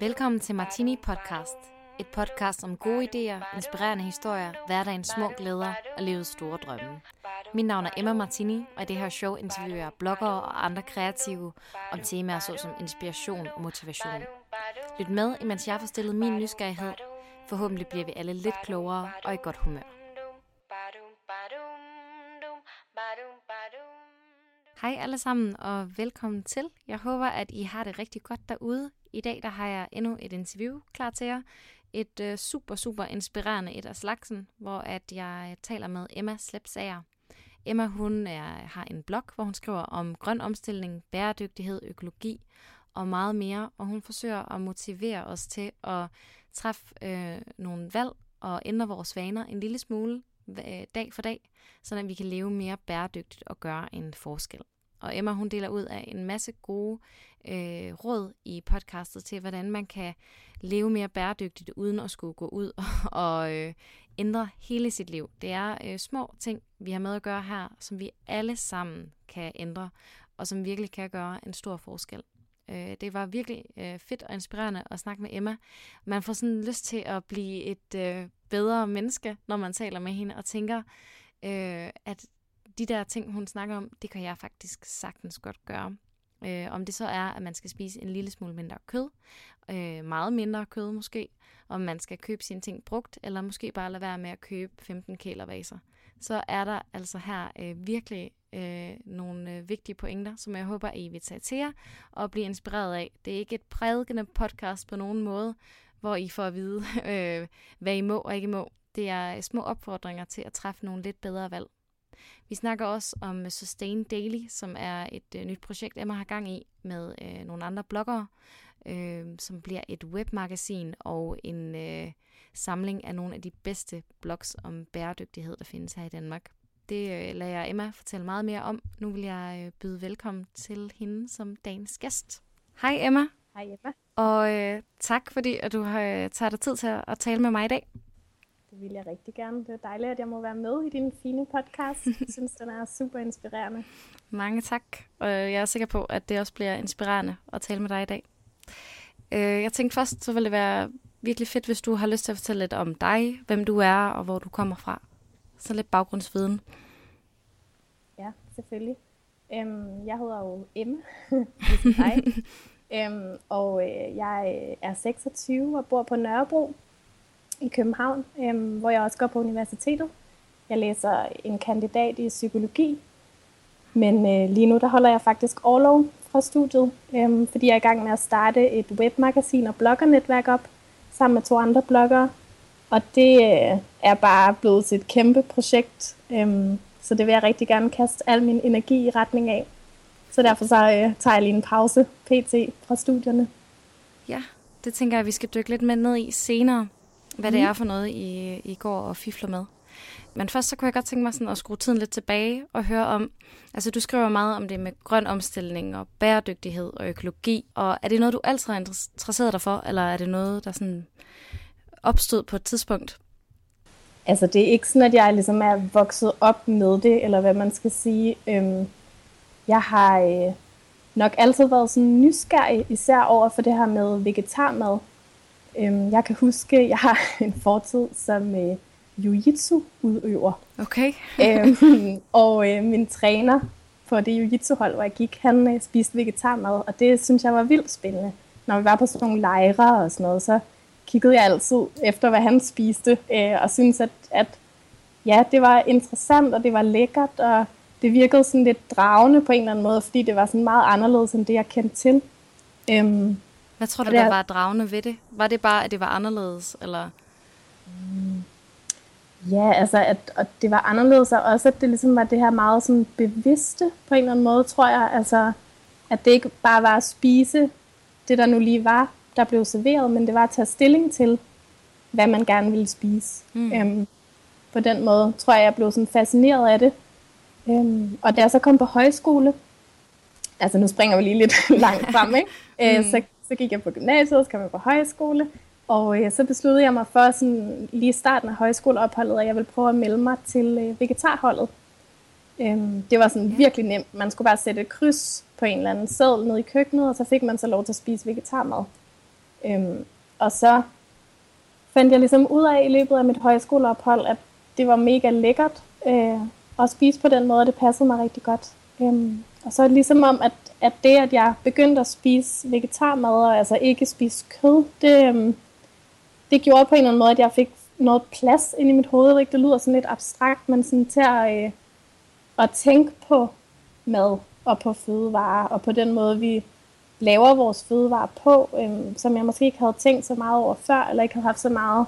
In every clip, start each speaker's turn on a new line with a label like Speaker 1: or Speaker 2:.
Speaker 1: Velkommen til Martini Podcast. Et podcast om gode idéer, inspirerende historier, hverdagens små glæder og livets store drømme. Mit navn er Emma Martini, og i det her show interviewer jeg bloggere og andre kreative om temaer såsom inspiration og motivation. Lyt med, imens jeg får stillet min nysgerrighed. Forhåbentlig bliver vi alle lidt klogere og i godt humør. Hej alle sammen og velkommen til. Jeg håber, at I har det rigtig godt derude. I dag der har jeg endnu et interview klar til jer. Et øh, super, super inspirerende et af slagsen, hvor at jeg øh, taler med Emma Slepsager. Emma hun er, har en blog, hvor hun skriver om grøn omstilling, bæredygtighed, økologi og meget mere. Og hun forsøger at motivere os til at træffe øh, nogle valg og ændre vores vaner en lille smule dag for dag, så vi kan leve mere bæredygtigt og gøre en forskel. Og Emma hun deler ud af en masse gode øh, råd i podcastet til, hvordan man kan leve mere bæredygtigt, uden at skulle gå ud og, og øh, ændre hele sit liv. Det er øh, små ting, vi har med at gøre her, som vi alle sammen kan ændre, og som virkelig kan gøre en stor forskel. Øh, det var virkelig øh, fedt og inspirerende at snakke med Emma. Man får sådan lyst til at blive et øh, bedre menneske, når man taler med hende, og tænker, øh, at de der ting, hun snakker om, det kan jeg faktisk sagtens godt gøre. Øh, om det så er, at man skal spise en lille smule mindre kød, øh, meget mindre kød måske, om man skal købe sine ting brugt, eller måske bare lade være med at købe 15 kælervaser, så er der altså her øh, virkelig øh, nogle øh, vigtige pointer, som jeg håber, I vil tage til jer og blive inspireret af. Det er ikke et prædikende podcast på nogen måde, hvor I får at vide, øh, hvad I må og ikke må. Det er øh, små opfordringer til at træffe nogle lidt bedre valg. Vi snakker også om Sustain Daily, som er et øh, nyt projekt, Emma har gang i med øh, nogle andre bloggere, øh, som bliver et webmagasin og en øh, samling af nogle af de bedste blogs om bæredygtighed, der findes her i Danmark. Det øh, lader jeg Emma fortælle meget mere om. Nu vil jeg øh, byde velkommen til hende som dagens gæst. Hej Emma.
Speaker 2: Hej Emma.
Speaker 1: Og øh, tak fordi at du har øh, taget dig tid til at, at tale med mig i dag.
Speaker 2: Det vil jeg rigtig gerne. Det er dejligt, at jeg må være med i din fine podcast. Jeg synes, den er super inspirerende.
Speaker 1: Mange tak. Og jeg er sikker på, at det også bliver inspirerende at tale med dig i dag. Øh, jeg tænkte først, så ville det være virkelig fedt, hvis du har lyst til at fortælle lidt om dig, hvem du er og hvor du kommer fra. Så lidt baggrundsviden.
Speaker 2: Ja, selvfølgelig. Øhm, jeg hedder jo Emma, ligesom dig. øhm, og øh, jeg er 26 og bor på Nørrebro i København, øhm, hvor jeg også går på universitetet. Jeg læser en kandidat i psykologi, men øh, lige nu der holder jeg faktisk overlov fra studiet, øhm, fordi jeg er i gang med at starte et webmagasin og bloggernetværk op sammen med to andre bloggere. Og det øh, er bare blevet til et kæmpe projekt, øhm, så det vil jeg rigtig gerne kaste al min energi i retning af. Så derfor så øh, tager jeg lige en pause pt. fra studierne.
Speaker 1: Ja, det tænker jeg, vi skal dykke lidt med ned i senere hvad mm. det er for noget, I, I går og fifler med. Men først så kunne jeg godt tænke mig sådan at skrue tiden lidt tilbage og høre om, altså du skriver meget om det med grøn omstilling og bæredygtighed og økologi, og er det noget, du altid har interesseret dig for, eller er det noget, der sådan opstod på et tidspunkt?
Speaker 2: Altså det er ikke sådan, at jeg ligesom er vokset op med det, eller hvad man skal sige. Øhm, jeg har øh, nok altid været sådan nysgerrig, især over for det her med vegetarmad. Øhm, jeg kan huske, jeg har en fortid som øh, jiu-jitsu-udøver.
Speaker 1: Okay.
Speaker 2: øhm, og øh, min træner på det jiu-jitsu-hold, hvor jeg gik, han øh, spiste vegetarmad, og det synes jeg var vildt spændende. Når vi var på sådan nogle lejre og sådan noget, så kiggede jeg altid efter, hvad han spiste, øh, og syntes, at, at ja, det var interessant, og det var lækkert, og det virkede sådan lidt dragende på en eller anden måde, fordi det var sådan meget anderledes end det, jeg kendte til. Øhm,
Speaker 1: hvad tror du, der var dragende ved det? Var det bare, at det var anderledes, eller?
Speaker 2: Mm. Ja, altså, at, at det var anderledes, og også, at det ligesom var det her meget sådan bevidste, på en eller anden måde, tror jeg. Altså, at det ikke bare var at spise det, der nu lige var, der blev serveret, men det var at tage stilling til, hvad man gerne ville spise. Mm. Øhm, på den måde tror jeg, jeg blev sådan fascineret af det. Øhm, og da jeg så kom på højskole, altså nu springer vi lige lidt langt frem, ikke? Øh, mm. så så gik jeg på gymnasiet, så kom jeg på højskole, og øh, så besluttede jeg mig for sådan, lige i starten af højskoleopholdet, at jeg ville prøve at melde mig til øh, vegetarholdet. Øhm, det var sådan virkelig nemt. Man skulle bare sætte et kryds på en eller anden sædel nede i køkkenet, og så fik man så lov til at spise vegetarmad. Øhm, og så fandt jeg ligesom ud af i løbet af mit højskoleophold, at det var mega lækkert øh, at spise på den måde, det passede mig rigtig godt. Øhm, og så er det ligesom om, at, at det, at jeg begyndte at spise vegetarmad, og altså ikke spise kød, det, øhm, det gjorde på en eller anden måde, at jeg fik noget plads ind i mit hoved. Ikke? Det lyder sådan lidt abstrakt, men sådan til at, øh, at tænke på mad og på fødevarer, og på den måde, vi laver vores fødevarer på, øh, som jeg måske ikke havde tænkt så meget over før, eller ikke havde haft så meget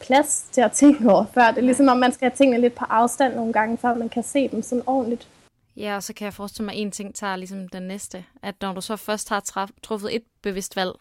Speaker 2: plads til at tænke over før. Det er ligesom, om man skal have tingene lidt på afstand nogle gange, før man kan se dem sådan ordentligt.
Speaker 1: Ja, og så kan jeg forestille mig, at en ting tager ligesom den næste. At når du så først har traf, truffet et bevidst valg,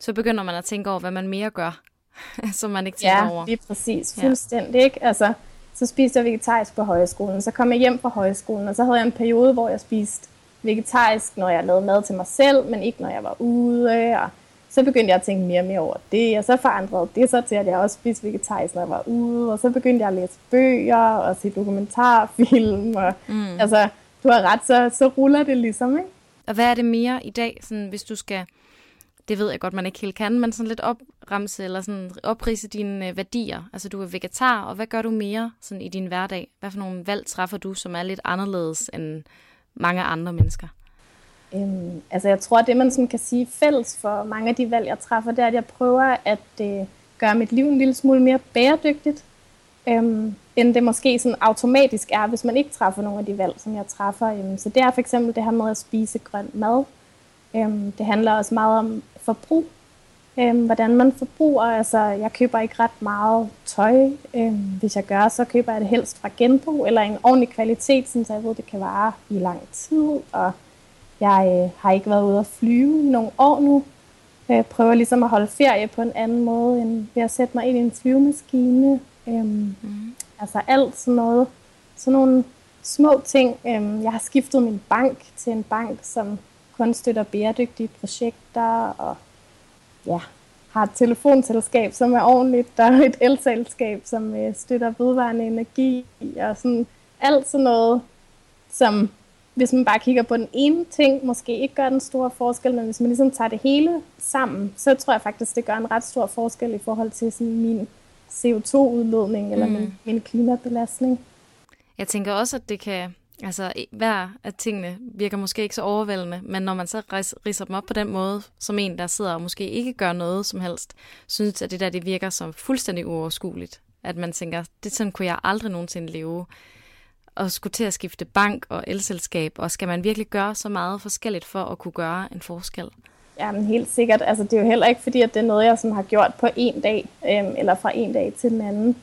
Speaker 1: så begynder man at tænke over, hvad man mere gør, som man ikke tænker
Speaker 2: ja,
Speaker 1: over.
Speaker 2: Ja, lige præcis. Fuldstændig, ja. ikke? Altså, så spiste jeg vegetarisk på højskolen. Så kom jeg hjem fra højskolen, og så havde jeg en periode, hvor jeg spiste vegetarisk, når jeg lavede mad til mig selv, men ikke når jeg var ude. Og så begyndte jeg at tænke mere og mere over det, og så forandrede det så til, at jeg også spiste vegetarisk, når jeg var ude. Og så begyndte jeg at læse bøger og se dokumentarfilm. Og, mm. Altså, du har ret, så, så ruller det ligesom, ikke?
Speaker 1: Og hvad er det mere i dag, sådan, hvis du skal, det ved jeg godt, man ikke helt kan, men sådan lidt opremse eller sådan oprise dine øh, værdier. Altså du er vegetar, og hvad gør du mere sådan i din hverdag? Hvad for nogle valg træffer du, som er lidt anderledes end mange andre mennesker?
Speaker 2: Øhm, altså jeg tror, at det man sådan kan sige fælles for mange af de valg, jeg træffer, det er, at jeg prøver at øh, gøre mit liv en lille smule mere bæredygtigt, øhm, end det måske sådan automatisk er, hvis man ikke træffer nogle af de valg, som jeg træffer. Øhm, så det er for eksempel det her med at spise grøn mad. Øhm, det handler også meget om forbrug, øhm, hvordan man forbruger. Altså, jeg køber ikke ret meget tøj. Øhm, hvis jeg gør, så køber jeg det helst fra genbrug, eller en ordentlig kvalitet, så jeg ved, det kan vare i lang tid. Og jeg øh, har ikke været ude at flyve i nogle år nu. Jeg prøver ligesom at holde ferie på en anden måde, end ved at sætte mig ind i en flyvemaskine. Øhm, mm. Altså alt sådan noget. Sådan nogle små ting. Øhm, jeg har skiftet min bank til en bank, som kun støtter bæredygtige projekter, og ja, har et telefonselskab, som er ordentligt, der er et elselskab, som øh, støtter vedvarende energi, og sådan alt sådan noget, som hvis man bare kigger på den ene ting, måske ikke gør den store forskel, men hvis man ligesom tager det hele sammen, så tror jeg faktisk, det gør en ret stor forskel i forhold til sådan min CO2-udledning eller mm. min, min klimabelastning.
Speaker 1: Jeg tænker også, at det kan, altså hver af tingene virker måske ikke så overvældende, men når man så riser dem op på den måde, som en, der sidder og måske ikke gør noget som helst, synes at det der, det virker som fuldstændig uoverskueligt. At man tænker, det sådan kunne jeg aldrig nogensinde leve og skulle til at skifte bank og elselskab, og skal man virkelig gøre så meget forskelligt for at kunne gøre en forskel?
Speaker 2: Ja, men helt sikkert. Altså, det er jo heller ikke fordi, at det er noget, jeg sådan har gjort på en dag, øhm, eller fra en dag til den anden.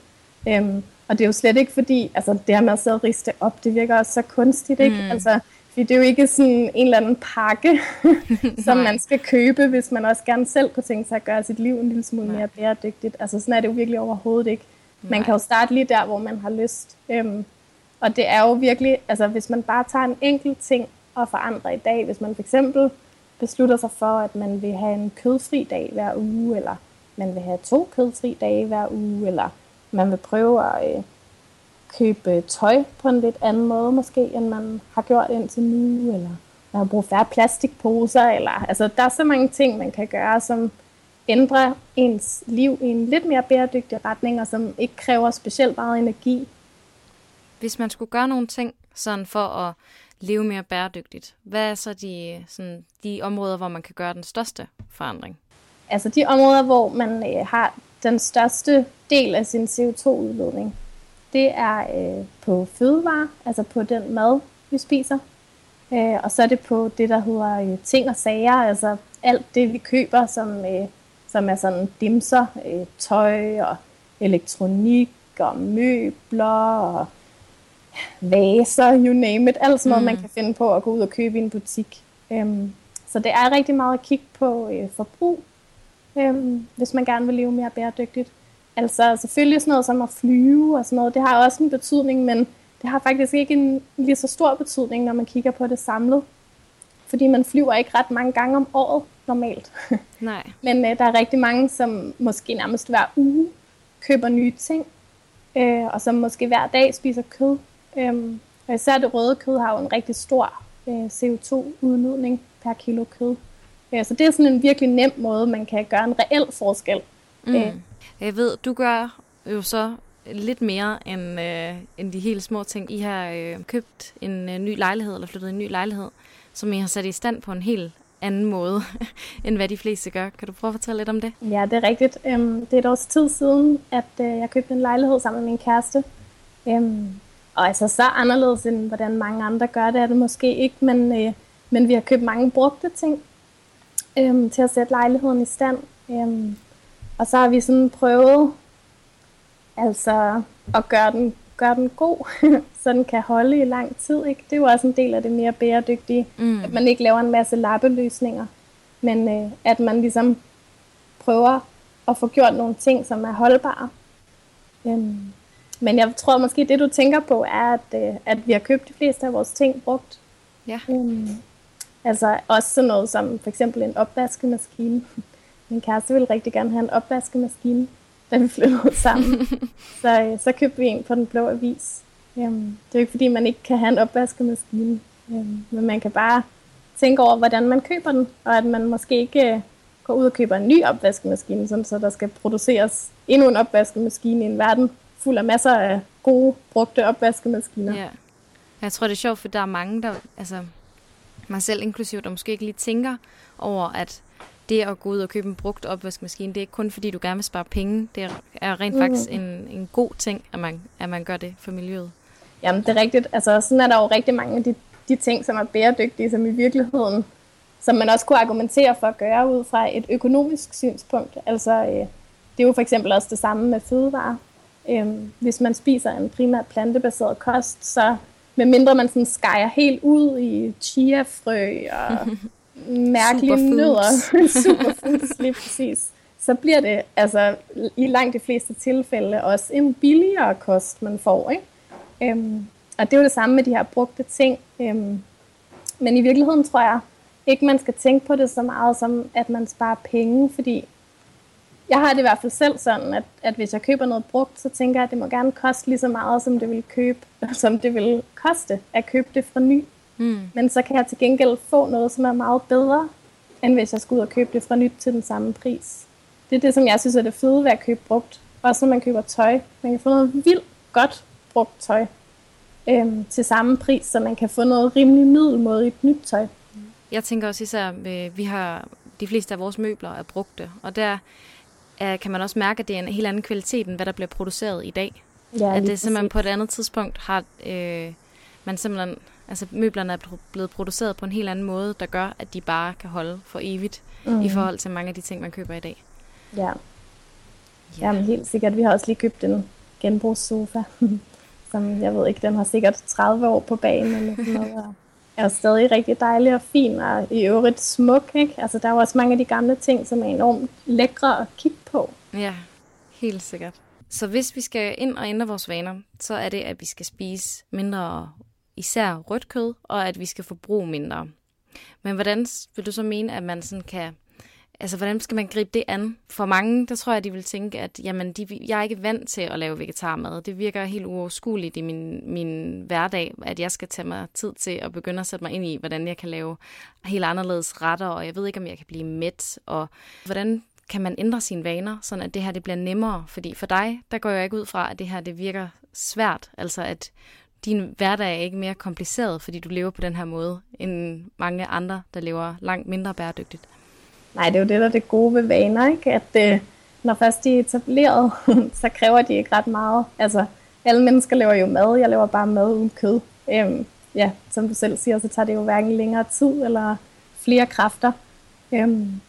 Speaker 2: Øhm, og det er jo slet ikke fordi, altså det her med at sidde og riste op, det virker også så kunstigt, ikke? Mm. Altså, fordi det er jo ikke sådan en eller anden pakke, som man skal købe, hvis man også gerne selv kunne tænke sig at gøre sit liv en lille smule mere bæredygtigt. Altså sådan er det jo virkelig overhovedet ikke. Man Nej. kan jo starte lige der, hvor man har lyst. Øhm, og det er jo virkelig, altså hvis man bare tager en enkelt ting og forandrer i dag, hvis man for eksempel beslutter sig for, at man vil have en kødfri dag hver uge, eller man vil have to kødfri dage hver uge, eller man vil prøve at øh, købe tøj på en lidt anden måde måske, end man har gjort indtil nu, eller man har brugt færre plastikposer, eller altså der er så mange ting, man kan gøre, som ændrer ens liv i en lidt mere bæredygtig retning, og som ikke kræver specielt meget energi,
Speaker 1: hvis man skulle gøre nogle ting sådan for at leve mere bæredygtigt, hvad er så de, sådan, de områder, hvor man kan gøre den største forandring?
Speaker 2: Altså de områder, hvor man øh, har den største del af sin CO2-udledning, det er øh, på fødevare, altså på den mad, vi spiser. Øh, og så er det på det, der hedder øh, ting og sager, altså alt det, vi køber, som, øh, som er sådan dimser, øh, tøj og elektronik og møbler og vaser, you name it, alt sådan noget, mm. man kan finde på at gå ud og købe i en butik. Um, så det er rigtig meget at kigge på øh, forbrug, um, hvis man gerne vil leve mere bæredygtigt. Altså selvfølgelig sådan noget som at flyve og sådan noget, det har også en betydning, men det har faktisk ikke en lige så stor betydning, når man kigger på det samlet. Fordi man flyver ikke ret mange gange om året normalt.
Speaker 1: Nej.
Speaker 2: men øh, der er rigtig mange, som måske nærmest hver uge køber nye ting, øh, og som måske hver dag spiser kød. Øhm, og især det røde kød har jo en rigtig stor øh, CO2-udledning per kilo kød. Øh, så det er sådan en virkelig nem måde, man kan gøre en reel forskel.
Speaker 1: Mm. Øh. Jeg ved, du gør jo så lidt mere end, øh, end de helt små ting. I har øh, købt en øh, ny lejlighed, eller flyttet en ny lejlighed, som I har sat i stand på en helt anden måde, end hvad de fleste gør. Kan du prøve at fortælle lidt om det?
Speaker 2: Ja, det er rigtigt. Øhm, det er et års tid siden, at øh, jeg købte en lejlighed sammen med min kæreste. Øhm, og altså så anderledes, end hvordan mange andre gør det, er det måske ikke, men, øh, men vi har købt mange brugte ting øhm, til at sætte lejligheden i stand. Øhm, og så har vi sådan prøvet altså at gøre den, gøre den god, så den kan holde i lang tid. Ikke? Det er jo også en del af det mere bæredygtige, mm. at man ikke laver en masse lappeløsninger, men øh, at man ligesom prøver at få gjort nogle ting, som er holdbare. Øhm, men jeg tror måske, det du tænker på, er, at, øh, at vi har købt de fleste af vores ting brugt.
Speaker 1: Ja. Øhm,
Speaker 2: altså også sådan noget som for eksempel en opvaskemaskine. Min kæreste ville rigtig gerne have en opvaskemaskine, da vi flyttede sammen. så, øh, så købte vi en på den blå avis. Øhm, det er jo ikke fordi, man ikke kan have en opvaskemaskine, øhm, men man kan bare tænke over, hvordan man køber den, og at man måske ikke øh, går ud og køber en ny opvaskemaskine, sådan så der skal produceres endnu en opvaskemaskine i en verden fuld af masser af gode, brugte opvaskemaskiner.
Speaker 1: Ja. Jeg tror, det er sjovt, for der er mange, der, altså mig selv inklusivt, der måske ikke lige tænker over, at det at gå ud og købe en brugt opvaskemaskine, det er ikke kun fordi, du gerne vil spare penge. Det er rent mm. faktisk en, en god ting, at man, at man gør det for miljøet.
Speaker 2: Jamen, det er rigtigt. Altså, sådan er der jo rigtig mange af de, de ting, som er bæredygtige, som i virkeligheden, som man også kunne argumentere for at gøre ud fra et økonomisk synspunkt. Altså, øh, det er jo for eksempel også det samme med fødevarer. Øh, hvis man spiser en primært plantebaseret kost, så medmindre man sådan skærer helt ud i chiafrø og mærkelige Superfoods. nødder, superfoods lige præcis, så bliver det altså i langt de fleste tilfælde også en billigere kost, man får. Ikke? Øhm, og det er jo det samme med de her brugte ting. Øhm, men i virkeligheden tror jeg ikke, man skal tænke på det så meget som, at man sparer penge, fordi jeg har det i hvert fald selv sådan, at, at hvis jeg køber noget brugt, så tænker jeg, at det må gerne koste lige så meget, som det vil, købe, som det vil koste at købe det fra ny. Mm. Men så kan jeg til gengæld få noget, som er meget bedre, end hvis jeg skulle ud og købe det fra nyt til den samme pris. Det er det, som jeg synes er det fede ved at købe brugt. Også når man køber tøj. Man kan få noget vildt godt brugt tøj øhm, til samme pris, så man kan få noget rimelig middelmådigt nyt tøj.
Speaker 1: Jeg tænker også især, at vi har de fleste af vores møbler er brugte, og der er, kan man også mærke, at det er en helt anden kvalitet, end hvad der bliver produceret i dag. Ja, at det simpelthen på et andet tidspunkt har øh, man simpelthen Altså møblerne er blevet produceret på en helt anden måde, der gør, at de bare kan holde for evigt mm. i forhold til mange af de ting, man køber i dag.
Speaker 2: Ja. ja. Jamen helt sikkert. Vi har også lige købt en genbrugssofa, som jeg ved ikke, den har sikkert 30 år på banen eller sådan noget. Er stadig rigtig dejlig og fin, og i øvrigt smuk. Ikke? Altså, der er jo også mange af de gamle ting, som er enormt lækre at kigge på.
Speaker 1: Ja, helt sikkert. Så hvis vi skal ind og ændre vores vaner, så er det, at vi skal spise mindre især rødt kød, og at vi skal forbruge mindre. Men hvordan vil du så mene, at man sådan kan... Altså, hvordan skal man gribe det an? For mange, der tror jeg, de vil tænke, at jamen, de, jeg er ikke vant til at lave vegetarmad. Det virker helt uoverskueligt i min, min hverdag, at jeg skal tage mig tid til at begynde at sætte mig ind i, hvordan jeg kan lave helt anderledes retter, og jeg ved ikke, om jeg kan blive mæt. Og hvordan kan man ændre sine vaner, sådan at det her det bliver nemmere? Fordi for dig, der går jeg ikke ud fra, at det her det virker svært. Altså, at din hverdag er ikke mere kompliceret, fordi du lever på den her måde, end mange andre, der lever langt mindre bæredygtigt.
Speaker 2: Nej, det er jo det, der er det gode ved vaner, ikke? at øh, når først de er etableret, så kræver de ikke ret meget. Altså, alle mennesker laver jo mad, jeg laver bare mad uden kød. Øhm, ja, som du selv siger, så tager det jo hverken længere tid eller flere kræfter. Øhm,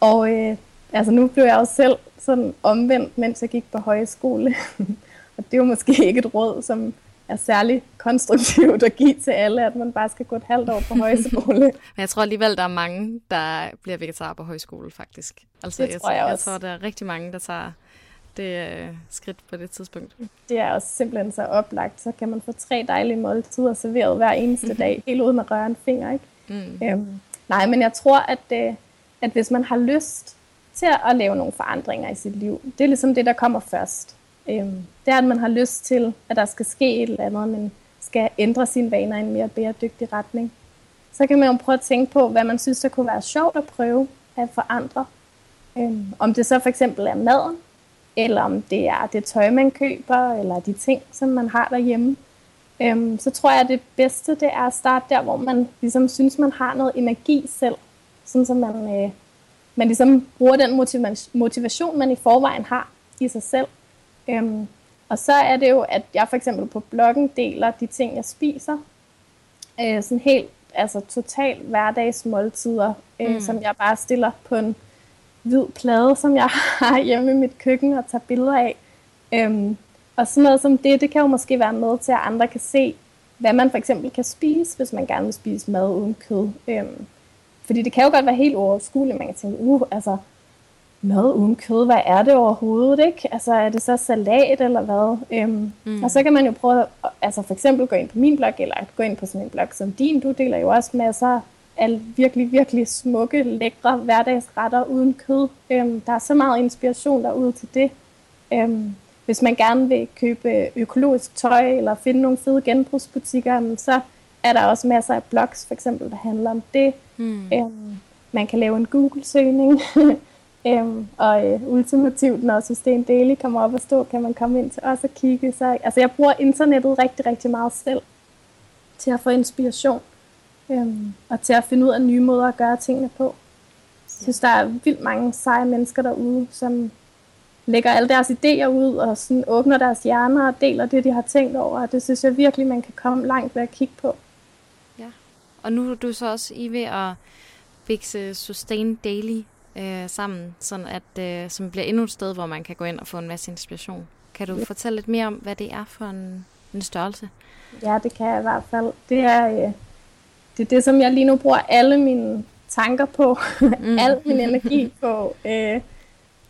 Speaker 2: og øh, altså, nu blev jeg jo selv sådan omvendt, mens jeg gik på højskole. og det er jo måske ikke et råd, som er særlig konstruktivt at give til alle, at man bare skal gå et halvt år på højskole. Men
Speaker 1: jeg tror alligevel, der er mange, der bliver vegetar på højskole, faktisk. Altså,
Speaker 2: det tror jeg, jeg
Speaker 1: også. Jeg tror, der er rigtig mange, der tager det øh, skridt på det tidspunkt.
Speaker 2: Det er også simpelthen så oplagt. Så kan man få tre dejlige måltider serveret hver eneste mhm. dag, helt uden at røre en finger. Ikke? Mm. Øhm, nej, men jeg tror, at, øh, at hvis man har lyst til at lave nogle forandringer i sit liv, det er ligesom det, der kommer først. Øhm, det er, at man har lyst til, at der skal ske et eller andet, men skal ændre sine vaner i en mere bæredygtig retning. så kan man jo prøve at tænke på, hvad man synes, der kunne være sjovt at prøve at forandre. Øhm, om det så for eksempel er maden, eller om det er det tøj, man køber, eller de ting, som man har derhjemme. Øhm, så tror jeg, at det bedste det er at starte der, hvor man ligesom synes, man har noget energi selv. Sådan så man, øh, man ligesom bruger den motivation, man i forvejen har i sig selv. Øhm, og så er det jo, at jeg for eksempel på bloggen deler de ting, jeg spiser. Øh, sådan helt, altså totalt hverdagsmåltider, øh, mm. som jeg bare stiller på en hvid plade, som jeg har hjemme i mit køkken og tager billeder af. Øhm, og sådan noget som det, det kan jo måske være med til, at andre kan se, hvad man for eksempel kan spise, hvis man gerne vil spise mad uden kød. Øhm, fordi det kan jo godt være helt overskueligt, man kan tænke, uh, altså, mad uden kød, hvad er det overhovedet, ikke? Altså, er det så salat eller hvad? Øhm, mm. Og så kan man jo prøve, at, altså for eksempel gå ind på min blog, eller gå ind på sådan en blog som din. Du deler jo også masser af virkelig, virkelig smukke, lækre hverdagsretter uden kød. Øhm, der er så meget inspiration derude til det. Øhm, hvis man gerne vil købe økologisk tøj, eller finde nogle fede genbrugsbutikker, så er der også masser af blogs, for eksempel, der handler om det. Mm. Øhm, man kan lave en Google-søgning, øhm, og øh, ultimativt, når System Daily kommer op og stå, kan man komme ind til os og kigge. Så, altså, jeg bruger internettet rigtig, rigtig meget selv til at få inspiration, øhm, og til at finde ud af nye måder at gøre tingene på. Jeg synes, der er vildt mange seje mennesker derude, som lægger alle deres idéer ud og sådan åbner deres hjerner og deler det, de har tænkt over. Og det synes jeg virkelig, man kan komme langt ved at kigge på.
Speaker 1: Ja, og nu er du så også i ved at fikse Sustain Daily øh, sammen, sådan at, øh, som bliver endnu et sted, hvor man kan gå ind og få en masse inspiration. Kan du ja. fortælle lidt mere om, hvad det er for en, en størrelse?
Speaker 2: Ja, det kan jeg i hvert fald. Det er, øh, det, er det, som jeg lige nu bruger alle mine tanker på, mm. al min energi på. Øh,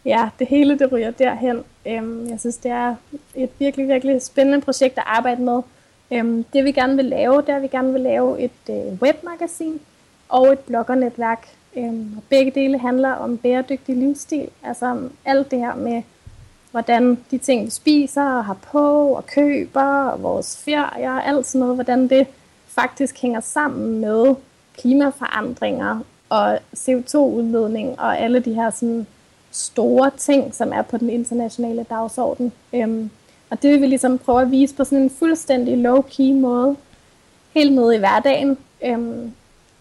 Speaker 2: ja, det hele det ryger derhen. Øhm, jeg synes, det er et virkelig, virkelig spændende projekt at arbejde med. Øhm, det vi gerne vil lave, det er, at vi gerne vil lave et øh, webmagasin og et bloggernetværk. Øhm, begge dele handler om bæredygtig livsstil, altså om alt det her med, hvordan de ting, vi spiser og har på og køber, og vores ferier og alt sådan noget, hvordan det faktisk hænger sammen med klimaforandringer og CO2-udledning og alle de her sådan store ting, som er på den internationale dagsorden. Øhm, og det vil vi ligesom prøve at vise på sådan en fuldstændig low-key måde, helt nede i hverdagen. Øhm,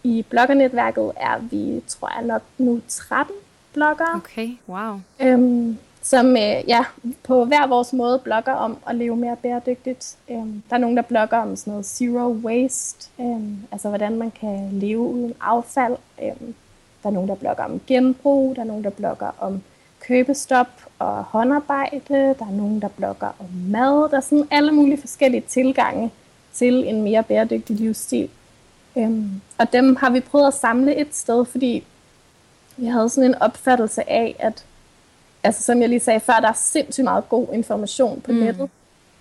Speaker 2: i bloggernetværket er vi, tror jeg nok nu 13 bloggere.
Speaker 1: Okay, wow.
Speaker 2: Øhm, som øh, ja, på hver vores måde blogger om at leve mere bæredygtigt. Øhm, der er nogen, der blogger om sådan noget zero waste, øhm, altså hvordan man kan leve uden affald. Øhm, der er nogen, der blogger om genbrug, der er nogen, der blogger om købestop og håndarbejde, der er nogen, der blogger om mad. Der er sådan alle mulige forskellige tilgange til en mere bæredygtig livsstil. Øhm, og dem har vi prøvet at samle et sted, fordi vi havde sådan en opfattelse af, at altså som jeg lige sagde før, der er sindssygt meget god information på mm. nettet.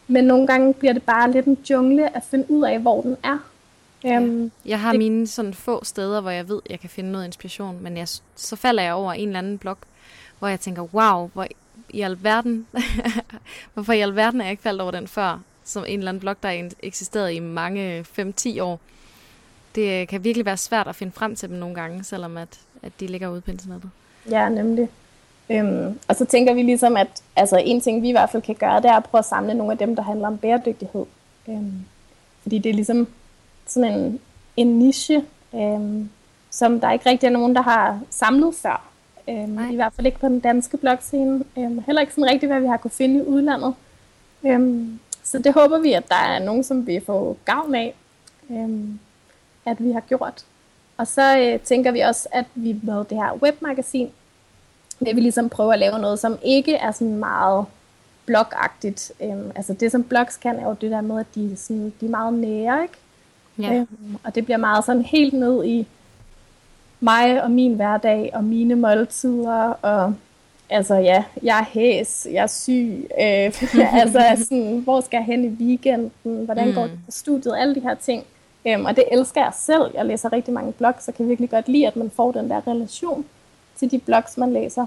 Speaker 2: Men nogle gange bliver det bare lidt en jungle at finde ud af, hvor den er.
Speaker 1: Um, jeg har det... mine sådan få steder, hvor jeg ved, jeg kan finde noget inspiration, men jeg, så falder jeg over en eller anden blog, hvor jeg tænker, wow, hvor i alverden, hvorfor i alverden er jeg ikke faldet over den før, som en eller anden blog, der har eksisteret i mange 5-10 år. Det kan virkelig være svært at finde frem til dem nogle gange, selvom at, at de ligger ude på internettet.
Speaker 2: Ja, nemlig. Øhm, og så tænker vi ligesom, at altså, en ting, vi i hvert fald kan gøre, det er at prøve at samle nogle af dem, der handler om bæredygtighed. Øhm, fordi det er ligesom sådan en, en niche, øhm, som der ikke rigtig er nogen, der har samlet før. Øhm, I hvert fald ikke på den danske blogscene. Øhm, heller ikke sådan rigtigt, hvad vi har kunne finde i udlandet. Øhm, så det håber vi, at der er nogen, som vil få gavn af, øhm, at vi har gjort. Og så øh, tænker vi også, at vi med det her webmagasin, vil vi ligesom prøve at lave noget, som ikke er sådan meget blogagtigt. Øhm, altså det, som blogs kan, er jo det der med, at de, sådan, de er meget nære, ikke? Ja. Øhm, og det bliver meget sådan helt ned i mig og min hverdag og mine måltider og altså ja, jeg er hæs, jeg er syg, øh, altså sådan, hvor skal jeg hen i weekenden, hvordan mm. går det på studiet, alle de her ting. Øhm, og det elsker jeg selv. Jeg læser rigtig mange blogs, så kan jeg virkelig godt lide, at man får den der relation til de blogs, man læser.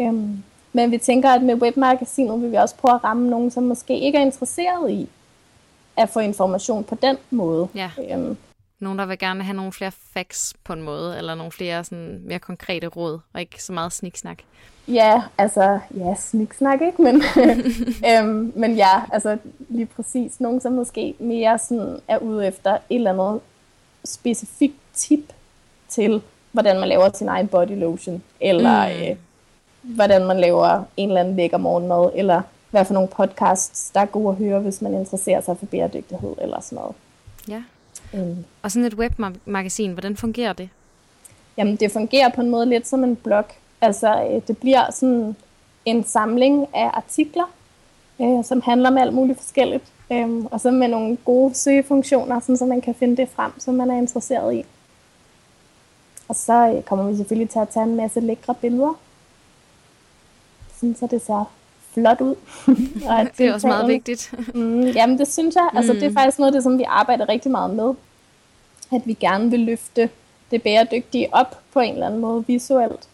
Speaker 2: Øhm, men vi tænker, at med webmagasinet vil vi også prøve at ramme nogen, som måske ikke er interesseret i at få information på den måde.
Speaker 1: Ja. Øhm, nogen, der vil gerne have nogle flere facts på en måde, eller nogle flere sådan, mere konkrete råd, og ikke så meget sniksnak.
Speaker 2: Ja, altså, ja, sniksnak ikke, men, øhm, men ja, altså lige præcis. Nogen, som måske mere sådan er ude efter et eller andet specifikt tip til, hvordan man laver sin egen body lotion, eller mm. øh, hvordan man laver en eller anden lækker morgenmad, eller hvad for nogle podcasts, der er gode at høre, hvis man interesserer sig for bæredygtighed eller sådan noget.
Speaker 1: Ja. Mm. Og sådan et webmagasin, hvordan fungerer det?
Speaker 2: Jamen, det fungerer på en måde lidt som en blog. Altså, øh, det bliver sådan en samling af artikler, øh, som handler om alt muligt forskelligt. Øh, og så med nogle gode søgefunktioner, sådan, så man kan finde det frem, som man er interesseret i. Og så øh, kommer vi selvfølgelig til at tage en masse lækre billeder, sådan så det ser flot ud.
Speaker 1: og det er også meget vigtigt.
Speaker 2: mm, jamen det synes jeg. Altså, mm. Det er mm. faktisk noget det, som vi arbejder rigtig meget med. At vi gerne vil løfte det bæredygtige op på en eller anden måde visuelt.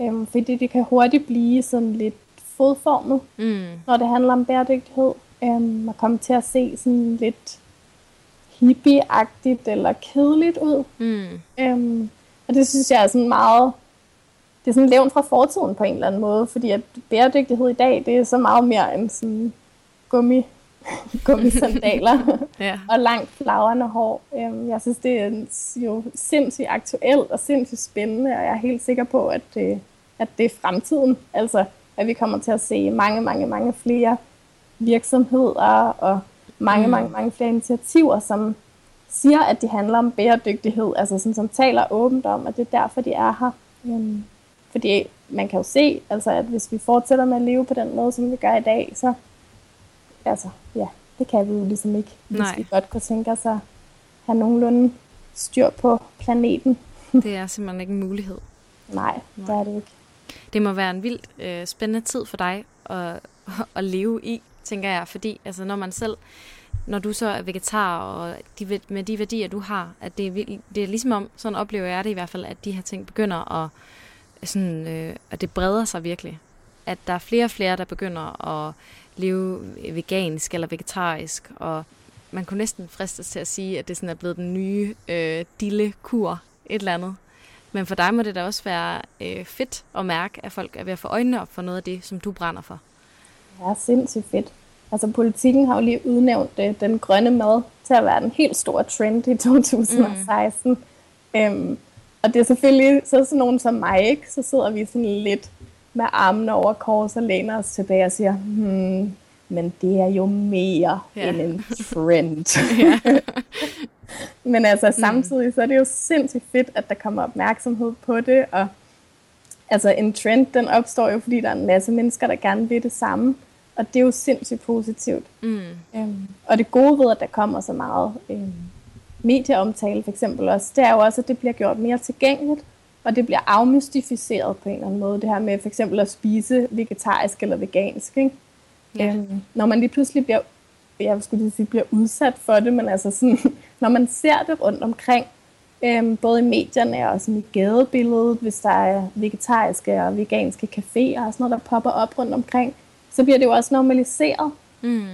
Speaker 2: Øhm, fordi det kan hurtigt blive sådan lidt fodformet, mm. når det handler om bæredygtighed. Øhm, og komme til at se sådan lidt hippie-agtigt eller kedeligt ud. Mm. Øhm, og det synes jeg er sådan meget det er sådan levn fra fortiden på en eller anden måde, fordi at bæredygtighed i dag, det er så meget mere end sådan gummi, gummisandaler ja. og langt flagrende hår. Øhm, jeg synes, det er jo sindssygt aktuelt og sindssygt spændende, og jeg er helt sikker på, at det, at det er fremtiden. Altså, at vi kommer til at se mange, mange, mange flere virksomheder og mange, mm. mange, mange flere initiativer, som siger, at de handler om bæredygtighed, altså sådan, som taler åbent om, at det er derfor, de er her. Øhm, fordi man kan jo se, altså, at hvis vi fortsætter med at leve på den måde, som vi gør i dag, så altså, ja, det kan vi jo ligesom ikke, hvis Nej. vi godt kunne tænke os at have nogenlunde styr på planeten.
Speaker 1: det er simpelthen ikke en mulighed.
Speaker 2: Nej, Nej, det er det ikke.
Speaker 1: Det må være en vildt øh, spændende tid for dig at, at leve i, tænker jeg, fordi altså, når man selv når du så er vegetar, og de, med de værdier, du har, at det er, det er ligesom om, sådan oplever jeg det i hvert fald, at de her ting begynder at sådan, øh, og det breder sig virkelig. At der er flere og flere, der begynder at leve vegansk eller vegetarisk, og man kunne næsten fristes til at sige, at det sådan er blevet den nye øh, dille-kur, et eller andet. Men for dig må det da også være øh, fedt at mærke, at folk er ved at få øjnene op for noget af det, som du brænder for.
Speaker 2: Ja, sindssygt fedt. Altså politikken har jo lige udnævnt øh, den grønne mad til at være den helt store trend i 2016. Mm. Øhm, og det er selvfølgelig så sådan nogen som mig, ikke? Så sidder vi sådan lidt med armene over kors og læner os tilbage og siger, hmm, men det er jo mere ja. end en trend. men altså mm. samtidig så er det jo sindssygt fedt, at der kommer opmærksomhed på det, og altså en trend, den opstår jo, fordi der er en masse mennesker, der gerne vil det samme, og det er jo sindssygt positivt. Mm. Øhm, og det gode ved, at der kommer så meget øhm, medieomtale for eksempel også, det er jo også, at det bliver gjort mere tilgængeligt, og det bliver afmystificeret på en eller anden måde, det her med for eksempel at spise vegetarisk eller vegansk. Ikke? Ja. Øhm, når man lige pludselig bliver, jeg skulle sige, bliver udsat for det, men altså sådan, når man ser det rundt omkring, øhm, både i medierne og sådan i gadebilledet, hvis der er vegetariske og veganske caféer og sådan noget, der popper op rundt omkring, så bliver det jo også normaliseret. Mm.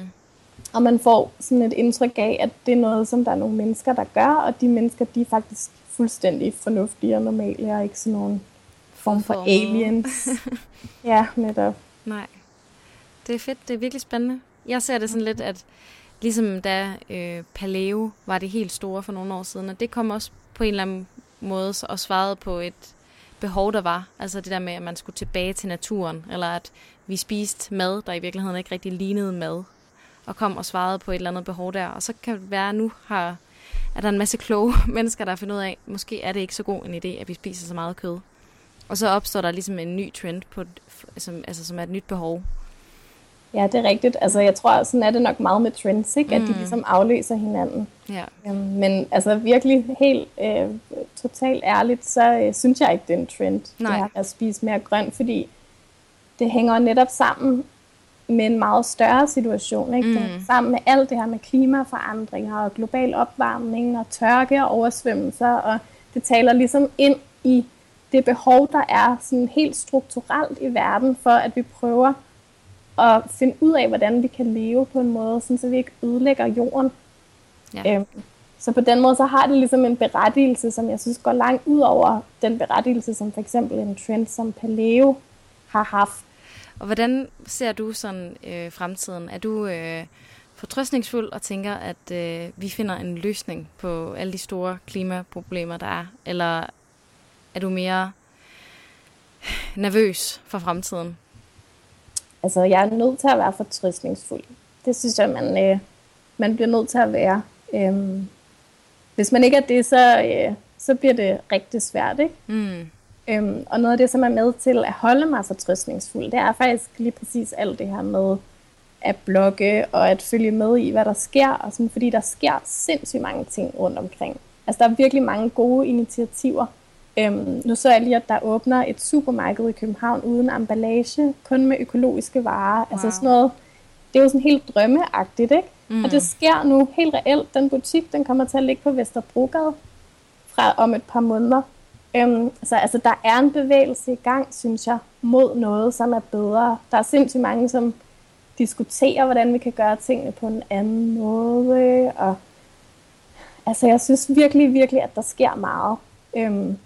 Speaker 2: Og man får sådan et indtryk af, at det er noget, som der er nogle mennesker, der gør, og de mennesker, de er faktisk fuldstændig fornuftige og normale, og ikke sådan nogen form for aliens. ja, netop.
Speaker 1: Nej. Det er fedt, det er virkelig spændende. Jeg ser det sådan lidt, at ligesom da øh, paleo var det helt store for nogle år siden, og det kom også på en eller anden måde og svarede på et behov, der var. Altså det der med, at man skulle tilbage til naturen, eller at vi spiste mad, der i virkeligheden ikke rigtig lignede mad, og kom og svarede på et eller andet behov der. Og så kan det være, at nu har, er der en masse kloge mennesker, der fundet ud af, måske er det ikke så god en idé, at vi spiser så meget kød. Og så opstår der ligesom en ny trend, på, som, altså, som er et nyt behov.
Speaker 2: Ja, det er rigtigt. Altså, jeg tror, sådan er det nok meget med trends, ikke? at mm. de ligesom afløser hinanden. Ja. Øhm, men altså virkelig helt øh, totalt ærligt, så øh, synes jeg ikke, det er en trend, Nej. det her at spise mere grønt, fordi det hænger netop sammen med en meget større situation. Ikke? Mm. Sammen med alt det her med klimaforandringer og global opvarmning og tørke og oversvømmelser. Og det taler ligesom ind i det behov, der er sådan helt strukturelt i verden for, at vi prøver at finde ud af, hvordan vi kan leve på en måde, sådan, så vi ikke ødelægger jorden. Ja. Øhm, så på den måde, så har det ligesom en berettigelse, som jeg synes går langt ud over den berettigelse, som for eksempel en trend som paleo har haft.
Speaker 1: Og hvordan ser du sådan øh, fremtiden? Er du øh, fortrøstningsfuld og tænker, at øh, vi finder en løsning på alle de store klimaproblemer, der er? Eller er du mere nervøs for fremtiden?
Speaker 2: Altså, jeg er nødt til at være fortrøstningsfuld. Det synes jeg, man, øh, man bliver nødt til at være. Øhm, hvis man ikke er det, så, øh, så bliver det rigtig svært, ikke? Mm. Øhm, og noget af det, som er med til at holde mig fortrøstningsfuld, det er faktisk lige præcis alt det her med at blogge og at følge med i, hvad der sker, og sådan, fordi der sker sindssygt mange ting rundt omkring. Altså, der er virkelig mange gode initiativer. Øhm, nu så jeg lige, at der åbner et supermarked i København uden emballage, kun med økologiske varer. Wow. Altså sådan noget, det er jo sådan helt drømmeagtigt, ikke? Mm. Og det sker nu helt reelt. Den butik, den kommer til at ligge på Vesterbrogade fra om et par måneder. Øhm, så altså, der er en bevægelse i gang, synes jeg, mod noget, som er bedre. Der er sindssygt mange, som diskuterer, hvordan vi kan gøre tingene på en anden måde. Og altså, jeg synes virkelig, virkelig, at der sker meget. Øhm,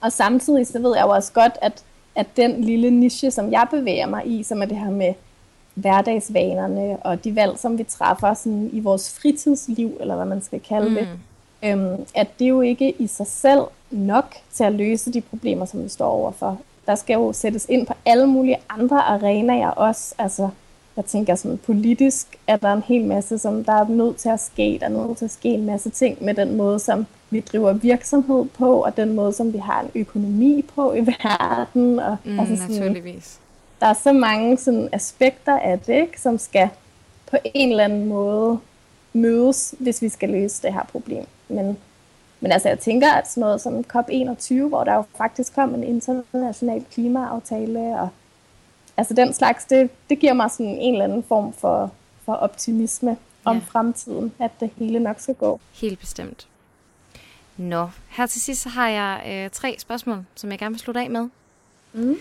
Speaker 2: og samtidig så ved jeg jo også godt, at, at den lille niche, som jeg bevæger mig i, som er det her med hverdagsvanerne og de valg, som vi træffer sådan i vores fritidsliv, eller hvad man skal kalde mm. det, øhm, at det jo ikke i sig selv nok til at løse de problemer, som vi står overfor. Der skal jo sættes ind på alle mulige andre arenaer også. Altså, jeg tænker sådan politisk, at der er en hel masse, som der er nødt til at ske. Der er nødt til at ske en masse ting med den måde, som vi driver virksomhed på, og den måde, som vi har en økonomi på i verden. Og,
Speaker 1: mm, altså sådan, naturligvis.
Speaker 2: Der er så mange sådan, aspekter af det, ikke, som skal på en eller anden måde mødes, hvis vi skal løse det her problem. Men, men altså, jeg tænker, at sådan noget som COP21, hvor der jo faktisk kom en international klimaaftale, og altså den slags, det, det giver mig sådan en eller anden form for, for optimisme om ja. fremtiden, at det hele nok skal gå.
Speaker 1: Helt bestemt. Nå, her til sidst så har jeg øh, tre spørgsmål, som jeg gerne vil slutte af med. Mm.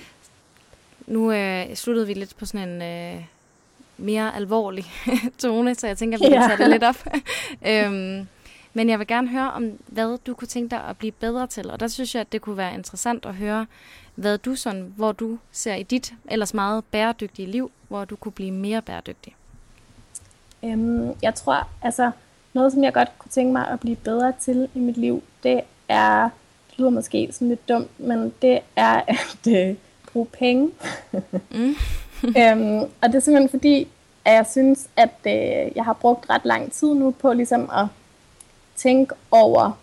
Speaker 1: Nu øh, sluttede vi lidt på sådan en øh, mere alvorlig tone, så jeg tænker, at vi kan tage det lidt op. øhm, men jeg vil gerne høre om, hvad du kunne tænke dig at blive bedre til. Og der synes jeg, at det kunne være interessant at høre, hvad du sådan, hvor du ser i dit ellers meget bæredygtige liv, hvor du kunne blive mere bæredygtig.
Speaker 2: Øhm, jeg tror, altså noget, som jeg godt kunne tænke mig at blive bedre til i mit liv, det er, det lyder måske sådan lidt dumt, men det er at øh, bruge penge. mm. øhm, og det er simpelthen fordi, at jeg synes, at øh, jeg har brugt ret lang tid nu på ligesom at tænke over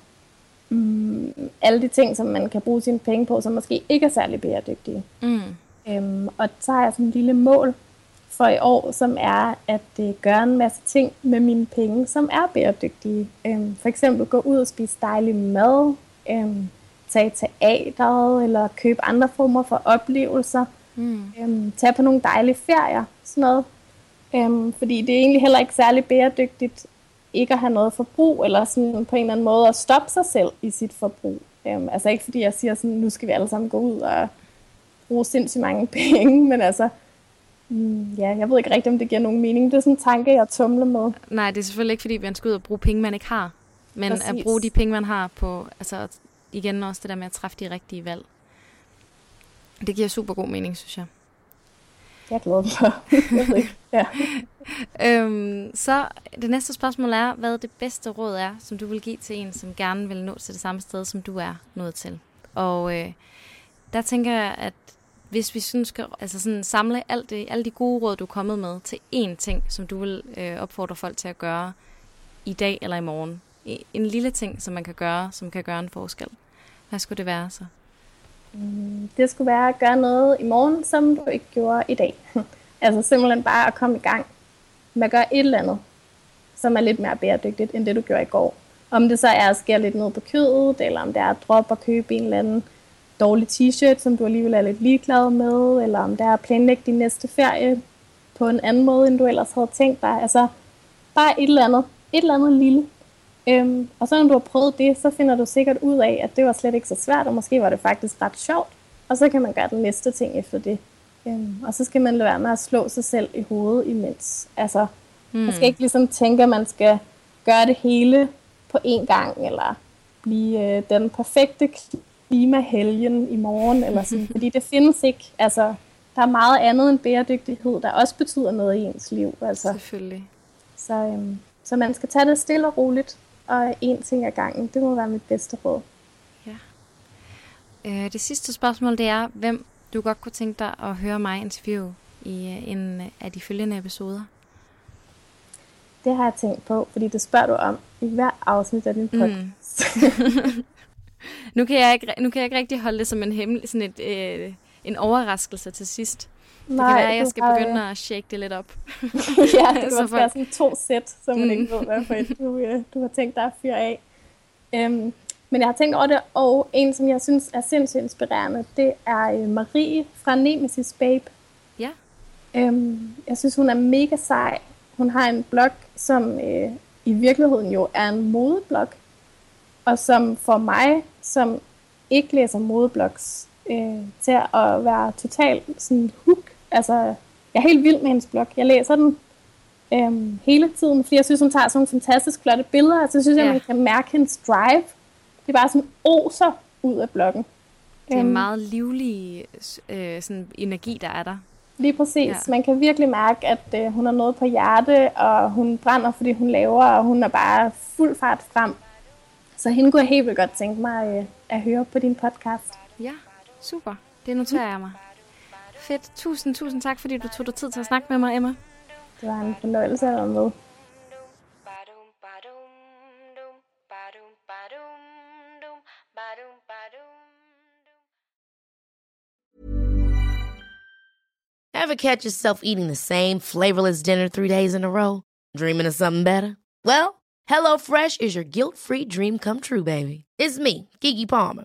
Speaker 2: mm, alle de ting, som man kan bruge sine penge på, som måske ikke er særlig bæredygtige. Mm. Øhm, og så har jeg sådan en lille mål for i år, som er at øh, gøre en masse ting med mine penge, som er bæredygtige. Øhm, for eksempel gå ud og spise dejlig mad, øhm, tage teateret, eller købe andre former for oplevelser, mm. øhm, tage på nogle dejlige ferier, sådan noget. Øhm, fordi det er egentlig heller ikke særlig bæredygtigt ikke at have noget forbrug, eller sådan på en eller anden måde at stoppe sig selv i sit forbrug. Øhm, altså ikke fordi jeg siger sådan, nu skal vi alle sammen gå ud og bruge sindssygt mange penge, men altså, mm, ja, jeg ved ikke rigtigt, om det giver nogen mening. Det er sådan en tanke, jeg tumler med.
Speaker 1: Nej, det er selvfølgelig ikke, fordi man skal ud og bruge penge, man ikke har. Men Præcis. at bruge de penge, man har på, altså igen også det der med at træffe de rigtige valg. Det giver super god mening, synes jeg.
Speaker 2: Jeg er glad for. ja.
Speaker 1: øhm, så det næste spørgsmål er, hvad det bedste råd er, som du vil give til en, som gerne vil nå til det samme sted, som du er nået til. Og øh, der tænker jeg, at hvis vi sådan skal altså sådan samle alt det, alle de gode råd, du er kommet med, til én ting, som du vil øh, opfordre folk til at gøre i dag eller i morgen. En lille ting, som man kan gøre, som kan gøre en forskel. Hvad skulle det være så?
Speaker 2: Mm, det skulle være at gøre noget i morgen, som du ikke gjorde i dag. altså simpelthen bare at komme i gang med at gøre et eller andet, som er lidt mere bæredygtigt, end det du gjorde i går. Om det så er at skære lidt ned på kødet, eller om det er at droppe og købe en eller anden dårlig t-shirt, som du alligevel er lidt ligeglad med, eller om det er at planlægge din næste ferie på en anden måde, end du ellers havde tænkt dig. Altså bare et eller andet, et eller andet lille, Øhm, og så når du har prøvet det, så finder du sikkert ud af, at det var slet ikke så svært, og måske var det faktisk ret sjovt. Og så kan man gøre den næste ting efter det. Øhm, og så skal man lade være med at slå sig selv i hovedet imens. Altså, mm. man skal ikke ligesom tænke, at man skal gøre det hele på én gang, eller blive øh, den perfekte klimahelgen i morgen, eller sådan, fordi det findes ikke. Altså, der er meget andet end bæredygtighed, der også betyder noget i ens liv. Altså.
Speaker 1: Selvfølgelig.
Speaker 2: Så, øhm, så man skal tage det stille og roligt, og en ting ad gangen. Det må være mit bedste råd.
Speaker 1: Ja. Øh, det sidste spørgsmål, det er, hvem du godt kunne tænke dig at høre mig interview i øh, en af de følgende episoder?
Speaker 2: Det har jeg tænkt på, fordi det spørger du om i hver afsnit af din mm. podcast.
Speaker 1: Mm. nu, kan jeg ikke, nu kan jeg ikke rigtig holde det som en hemmelig, sådan et, øh, en overraskelse til sidst. Det Nej, kan være, at jeg skal har... begynde at shake det lidt op.
Speaker 2: ja, det var folk... sådan to sæt, så man mm. ikke ved, hvad for et du, øh, du har tænkt dig at fyre af. Um, men jeg har tænkt over det, og en, som jeg synes er sindssygt inspirerende, det er øh, Marie fra Nemesis Babe.
Speaker 1: Ja.
Speaker 2: Um, jeg synes, hun er mega sej. Hun har en blog, som øh, i virkeligheden jo er en modeblog, og som for mig, som ikke læser modeblogs, øh, til at være totalt sådan hook. Altså, jeg er helt vild med hendes blog. Jeg læser den øh, hele tiden, fordi jeg synes, hun tager sådan nogle fantastisk flotte billeder. Altså, jeg synes, ja. at man kan mærke hendes drive. Det er bare sådan oser ud af bloggen.
Speaker 1: Det er en øhm. meget livlig øh, sådan energi, der er der.
Speaker 2: Lige præcis. Ja. Man kan virkelig mærke, at øh, hun har noget på hjerte, og hun brænder for det, hun laver, og hun er bare fuld fart frem. Så hende kunne jeg helt vildt godt tænke mig øh, at høre på din podcast.
Speaker 1: Ja, super. Det noterer jeg mig. Fedt. Tusind, tusind tak, fordi du tog dig tid til at snakke med mig, Emma.
Speaker 2: Det var en fornøjelse at være med.
Speaker 3: Ever catch yourself eating the same flavorless dinner three days in a row? Dreaming of something better? Well, HelloFresh is your guilt-free dream come true, baby. It's me, Kiki Palmer.